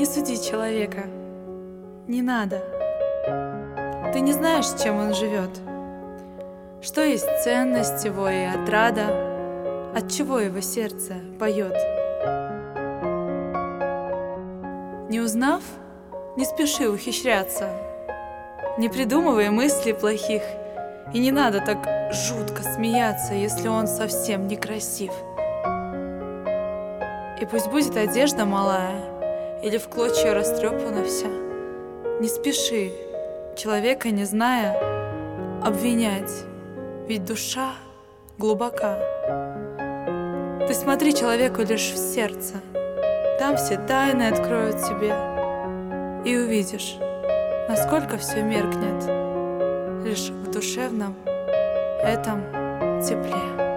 Не суди человека. Не надо. Ты не знаешь, чем он живет. Что есть ценность его и отрада, от чего его сердце поет. Не узнав, не спеши ухищряться, не придумывай мыслей плохих, и не надо так жутко смеяться, если он совсем некрасив. И пусть будет одежда малая, или в клочья растрепана вся, не спеши, человека не зная, обвинять, ведь душа глубока. Ты смотри человеку лишь в сердце, там все тайны откроют тебе, и увидишь, насколько все меркнет лишь в душевном этом тепле.